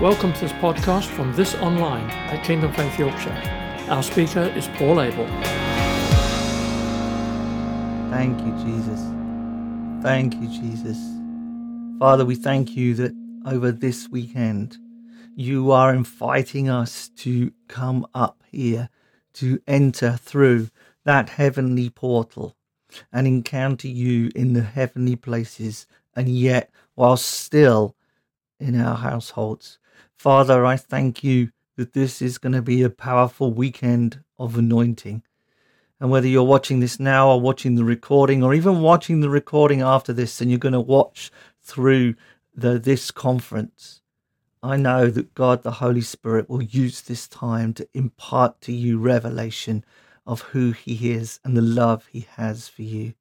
Welcome to this podcast from This Online at Kingdom Faith Yorkshire. Our speaker is Paul Abel. Thank you, Jesus. Thank you, Jesus. Father, we thank you that over this weekend, you are inviting us to come up here, to enter through that heavenly portal and encounter you in the heavenly places, and yet, while still in our households. Father, I thank you that this is going to be a powerful weekend of anointing. And whether you're watching this now or watching the recording or even watching the recording after this and you're going to watch through the, this conference, I know that God the Holy Spirit will use this time to impart to you revelation of who He is and the love He has for you.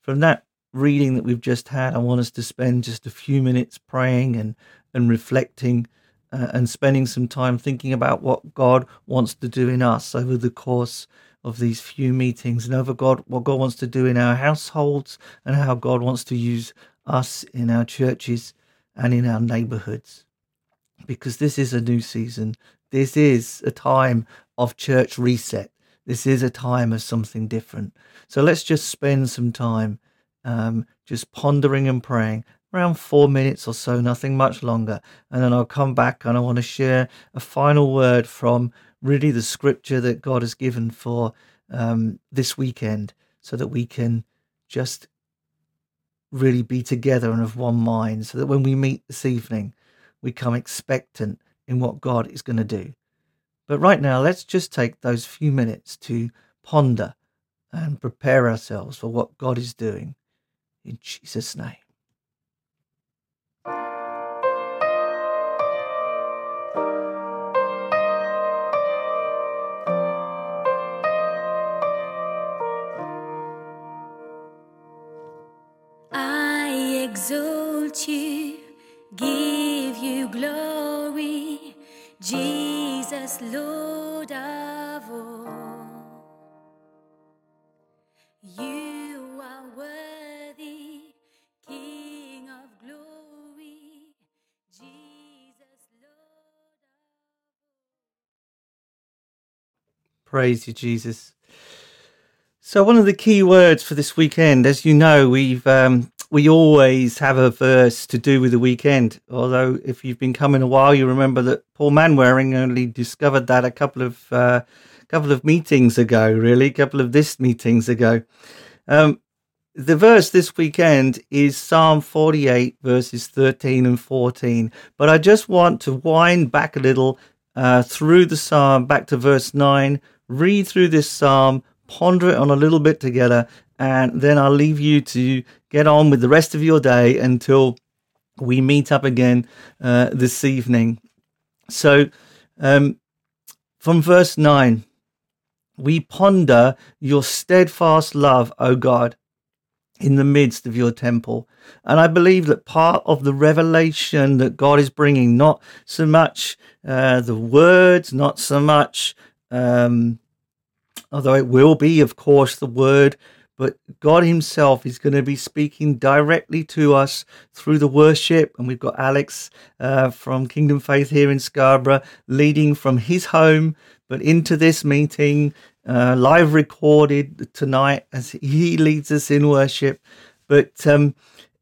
From that reading that we've just had, I want us to spend just a few minutes praying and and reflecting uh, and spending some time thinking about what God wants to do in us over the course of these few meetings and over God what God wants to do in our households and how God wants to use us in our churches and in our neighborhoods. Because this is a new season. This is a time of church reset. This is a time of something different. So let's just spend some time um, just pondering and praying around four minutes or so, nothing much longer. And then I'll come back and I want to share a final word from really the scripture that God has given for um, this weekend so that we can just really be together and of one mind so that when we meet this evening, we come expectant in what God is going to do. But right now, let's just take those few minutes to ponder and prepare ourselves for what God is doing in Jesus' name. Praise you, Jesus. So, one of the key words for this weekend, as you know, we've um, we always have a verse to do with the weekend. Although, if you've been coming a while, you remember that Paul Manwaring only discovered that a couple of uh, couple of meetings ago, really, a couple of this meetings ago. Um, the verse this weekend is Psalm 48, verses 13 and 14. But I just want to wind back a little uh, through the psalm, back to verse 9, read through this psalm, ponder it on a little bit together, and then I'll leave you to get on with the rest of your day until we meet up again uh, this evening. So, um, from verse 9, we ponder your steadfast love, O God, in the midst of your temple. And I believe that part of the revelation that God is bringing, not so much uh, the words, not so much, um, although it will be, of course, the word but God Himself is going to be speaking directly to us through the worship. And we've got Alex uh, from Kingdom Faith here in Scarborough leading from his home, but into this meeting, uh, live recorded tonight as he leads us in worship. But um,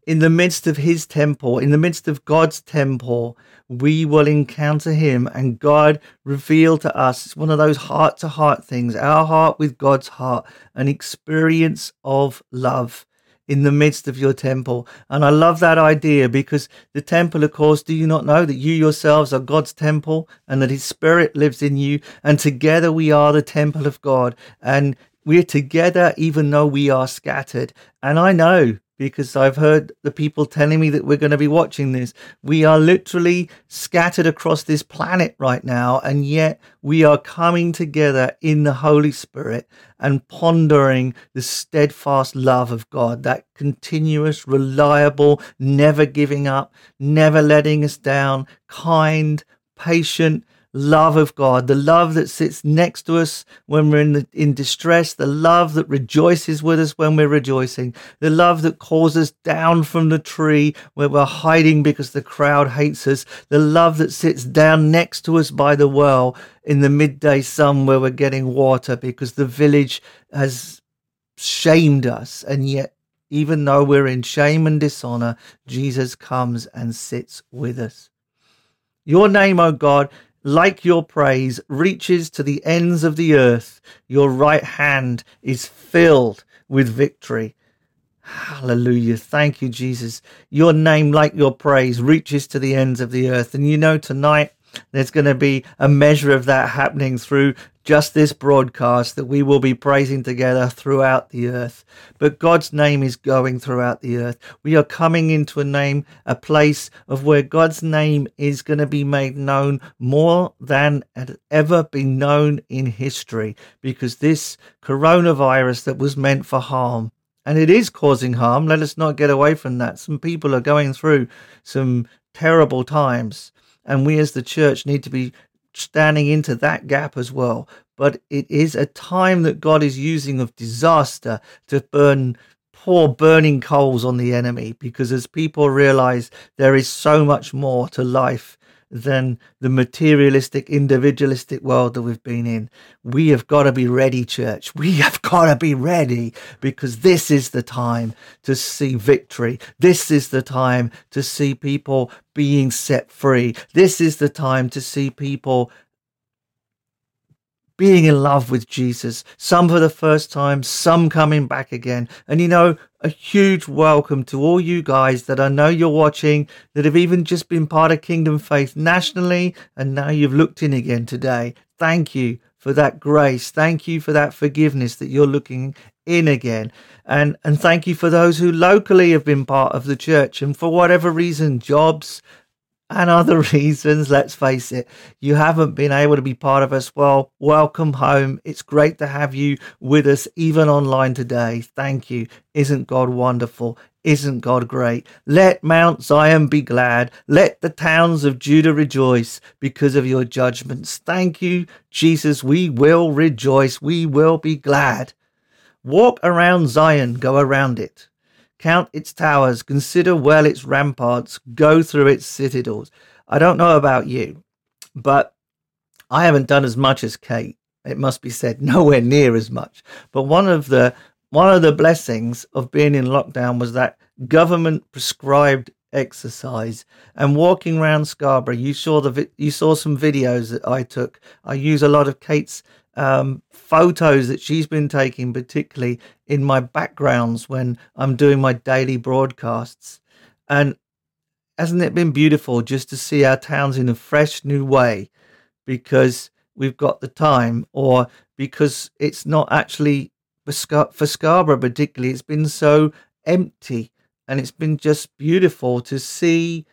in the midst of his temple, in the midst of God's temple, we will encounter him and God reveal to us. It's one of those heart to heart things, our heart with God's heart, an experience of love in the midst of your temple. And I love that idea because the temple, of course, do you not know that you yourselves are God's temple and that his spirit lives in you? And together we are the temple of God. And we're together even though we are scattered. And I know because I've heard the people telling me that we're going to be watching this. We are literally scattered across this planet right now, and yet we are coming together in the Holy Spirit and pondering the steadfast love of God, that continuous, reliable, never giving up, never letting us down, kind, patient, love of God, the love that sits next to us when we're in, the, in distress, the love that rejoices with us when we're rejoicing, the love that calls us down from the tree where we're hiding because the crowd hates us, the love that sits down next to us by the well in the midday sun where we're getting water because the village has shamed us and yet even though we're in shame and dishonor, Jesus comes and sits with us. Your name, O God, like your praise, reaches to the ends of the earth. Your right hand is filled with victory. Hallelujah. Thank you, Jesus. Your name, like your praise, reaches to the ends of the earth. And you know, tonight there's going to be a measure of that happening through just this broadcast that we will be praising together throughout the earth. But God's name is going throughout the earth. We are coming into a name, a place of where God's name is going to be made known more than had ever been known in history because this coronavirus that was meant for harm and it is causing harm. Let us not get away from that. Some people are going through some terrible times, and we as the church need to be standing into that gap as well. But it is a time that God is using of disaster to burn pour burning coals on the enemy because as people realize there is so much more to life than the materialistic, individualistic world that we've been in. We have got to be ready, church. We have got to be ready because this is the time to see victory. This is the time to see people being set free. This is the time to see people being in love with Jesus, some for the first time, some coming back again. And you know, a huge welcome to all you guys that I know you're watching, that have even just been part of Kingdom Faith nationally, and now you've looked in again today. Thank you for that grace. Thank you for that forgiveness that you're looking in again. And and thank you for those who locally have been part of the church and for whatever reason, jobs, and other reasons, let's face it, you haven't been able to be part of us. Well, welcome home. It's great to have you with us, even online today. Thank you. Isn't God wonderful? Isn't God great? Let Mount Zion be glad. Let the towns of Judah rejoice because of your judgments. Thank you, Jesus. We will rejoice. We will be glad. Walk around Zion, go around it. Count its towers, consider well its ramparts, go through its citadels. I don't know about you, but I haven't done as much as Kate. It must be said, nowhere near as much. But one of the one of the blessings of being in lockdown was that government prescribed exercise and walking around Scarborough. You saw the you saw some videos that I took. I use a lot of Kate's um, photos that she's been taking, particularly in my backgrounds when I'm doing my daily broadcasts. And hasn't it been beautiful just to see our towns in a fresh new way because we've got the time or because it's not actually for, Scar- for Scarborough, particularly, it's been so empty and it's been just beautiful to see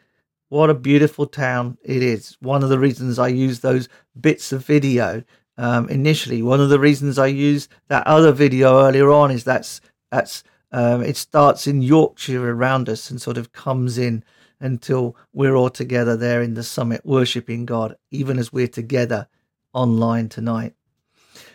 what a beautiful town it is. One of the reasons I use those bits of video um, initially. One of the reasons I used that other video earlier on is that's that's um, it starts in Yorkshire around us and sort of comes in until we're all together there in the summit worshiping God, even as we're together online tonight.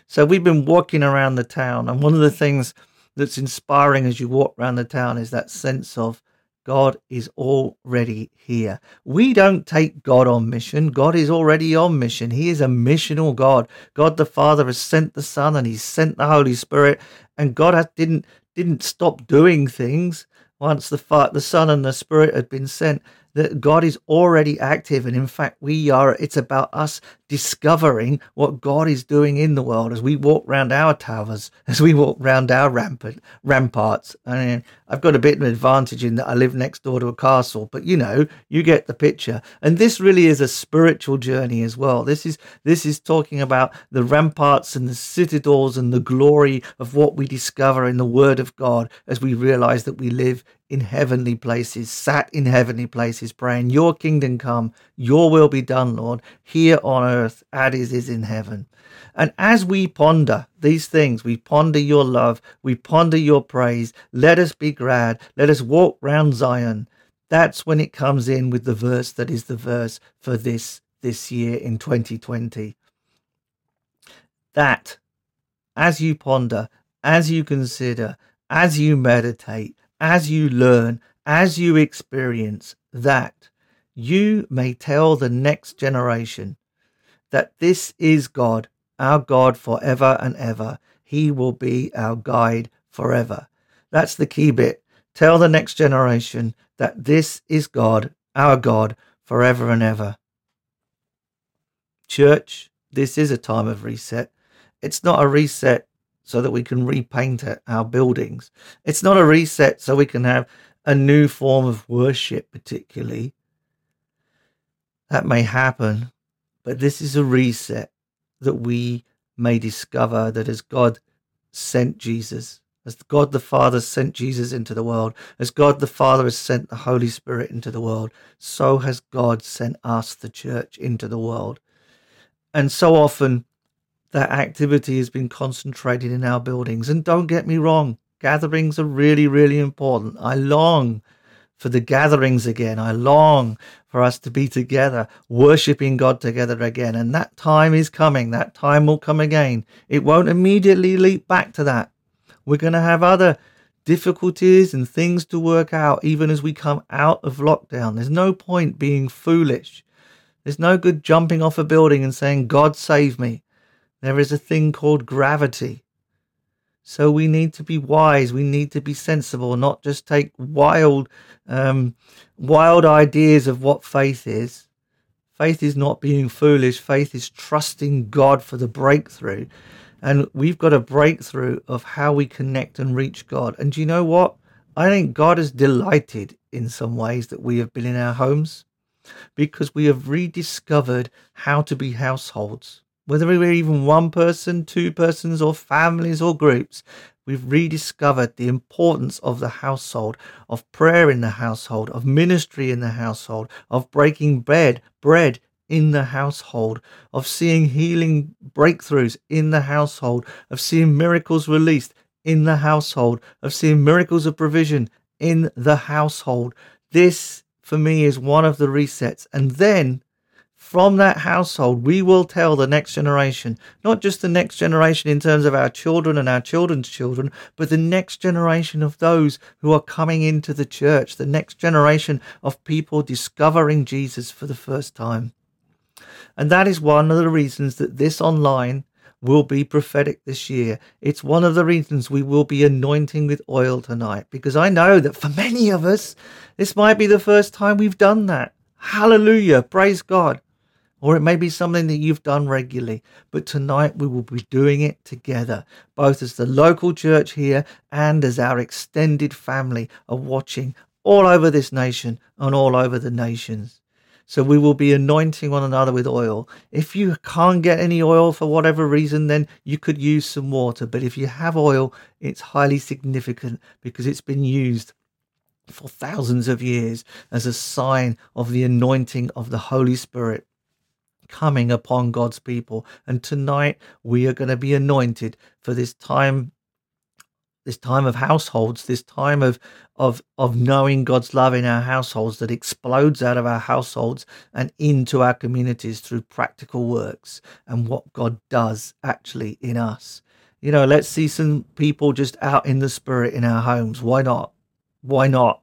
So we've been walking around the town, and one of the things that's inspiring as you walk around the town is that sense of God is already here. We don't take God on mission. God is already on mission. He is a missional God. God the Father has sent the Son and He's sent the Holy Spirit. And God didn't didn't stop doing things once the the Son and the Spirit had been sent. That God is already active, and in fact, we are. It's about us discovering what God is doing in the world as we walk round our towers, as we walk round our rampart, ramparts. Mean, I've got a bit of an advantage in that I live next door to a castle, but you know, you get the picture. And this really is a spiritual journey as well. This is this is talking about the ramparts and the citadels and the glory of what we discover in the Word of God as we realize that we live in heavenly places, sat in heavenly places, praying, Your kingdom come, Your will be done, Lord, here on earth as it is in heaven. And as we ponder these things, we ponder your love, we ponder your praise, let us be glad, let us walk round Zion. That's when it comes in with the verse that is the verse for this this year in 2020. That, as you ponder, as you consider, as you meditate, as you learn, as you experience, that you may tell the next generation that this is God, our God forever and ever. He will be our guide forever. That's the key bit. Tell the next generation that this is God, our God, forever and ever. Church, this is a time of reset. It's not a reset so that we can repaint our buildings. It's not a reset so we can have a new form of worship, particularly. That may happen, but this is a reset that we may discover that as God sent Jesus, as God the Father sent Jesus into the world, as God the Father has sent the Holy Spirit into the world, so has God sent us, the church, into the world. And so often that activity has been concentrated in our buildings. And don't get me wrong, gatherings are really, really important. I long for the gatherings again. I long for us to be together, worshiping God together again. And that time is coming. That time will come again. It won't immediately leap back to that. We're going to have other difficulties and things to work out even as we come out of lockdown. There's no point being foolish. There's no good jumping off a building and saying, God save me. There is a thing called gravity. So we need to be wise. We need to be sensible, not just take wild, um, wild ideas of what faith is. Faith is not being foolish. Faith is trusting God for the breakthrough. And we've got a breakthrough of how we connect and reach God. And do you know what? I think God is delighted in some ways that we have been in our homes because we have rediscovered how to be households. Whether we're even one person, two persons, or families or groups, we've rediscovered the importance of the household, of prayer in the household, of ministry in the household, of breaking bread, bread in the household, of seeing healing breakthroughs in the household, of seeing miracles released in the household, of seeing miracles of provision in the household. This, for me, is one of the resets. And then from that household, we will tell the next generation, not just the next generation in terms of our children and our children's children, but the next generation of those who are coming into the church, the next generation of people discovering Jesus for the first time. And that is one of the reasons that this online will be prophetic this year. It's one of the reasons we will be anointing with oil tonight, because I know that for many of us, this might be the first time we've done that. Hallelujah. Praise God. Or it may be something that you've done regularly, but tonight we will be doing it together, both as the local church here and as our extended family are watching all over this nation and all over the nations. So we will be anointing one another with oil. If you can't get any oil for whatever reason, then you could use some water. But if you have oil, it's highly significant because it's been used for thousands of years as a sign of the anointing of the Holy Spirit coming upon God's people. And tonight we are going to be anointed for this time this time of households, this time of of of knowing God's love in our households that explodes out of our households and into our communities through practical works and what God does actually in us. You know, let's see some people just out in the spirit in our homes. Why not? Why not?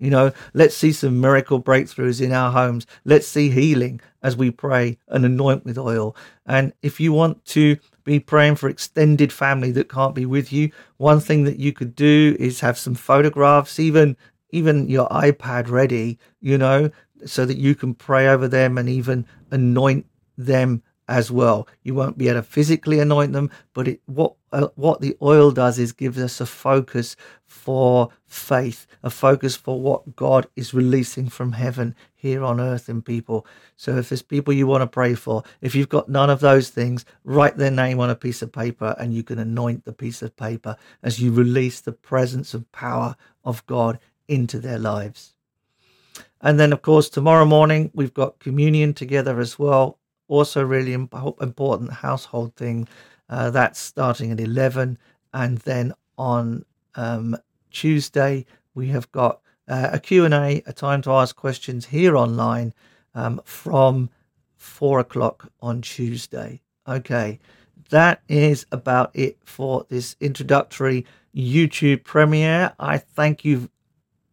You know, let's see some miracle breakthroughs in our homes. Let's see healing as we pray and anoint with oil. And if you want to be praying for extended family that can't be with you, one thing that you could do is have some photographs, even even your iPad ready, you know, so that you can pray over them and even anoint them as well. You won't be able to physically anoint them, but it, what uh, what the oil does is gives us a focus for faith, a focus for what God is releasing from heaven here on earth in people. So if there's people you want to pray for, if you've got none of those things, write their name on a piece of paper and you can anoint the piece of paper as you release the presence and power of God into their lives. And then, of course, tomorrow morning we've got communion together as well also really imp- important household thing. Uh, that's starting at 11. And then on um, Tuesday, we have got uh, a Q&A, a time to ask questions here online um, from four o'clock on Tuesday. Okay, that is about it for this introductory YouTube premiere. I thank you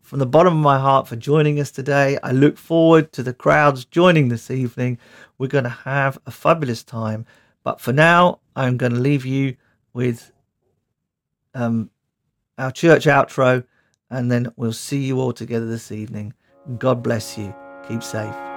from the bottom of my heart for joining us today. I look forward to the crowds joining this evening. We're going to have a fabulous time. But for now, I'm going to leave you with um, our church outro, and then we'll see you all together this evening. God bless you. Keep safe.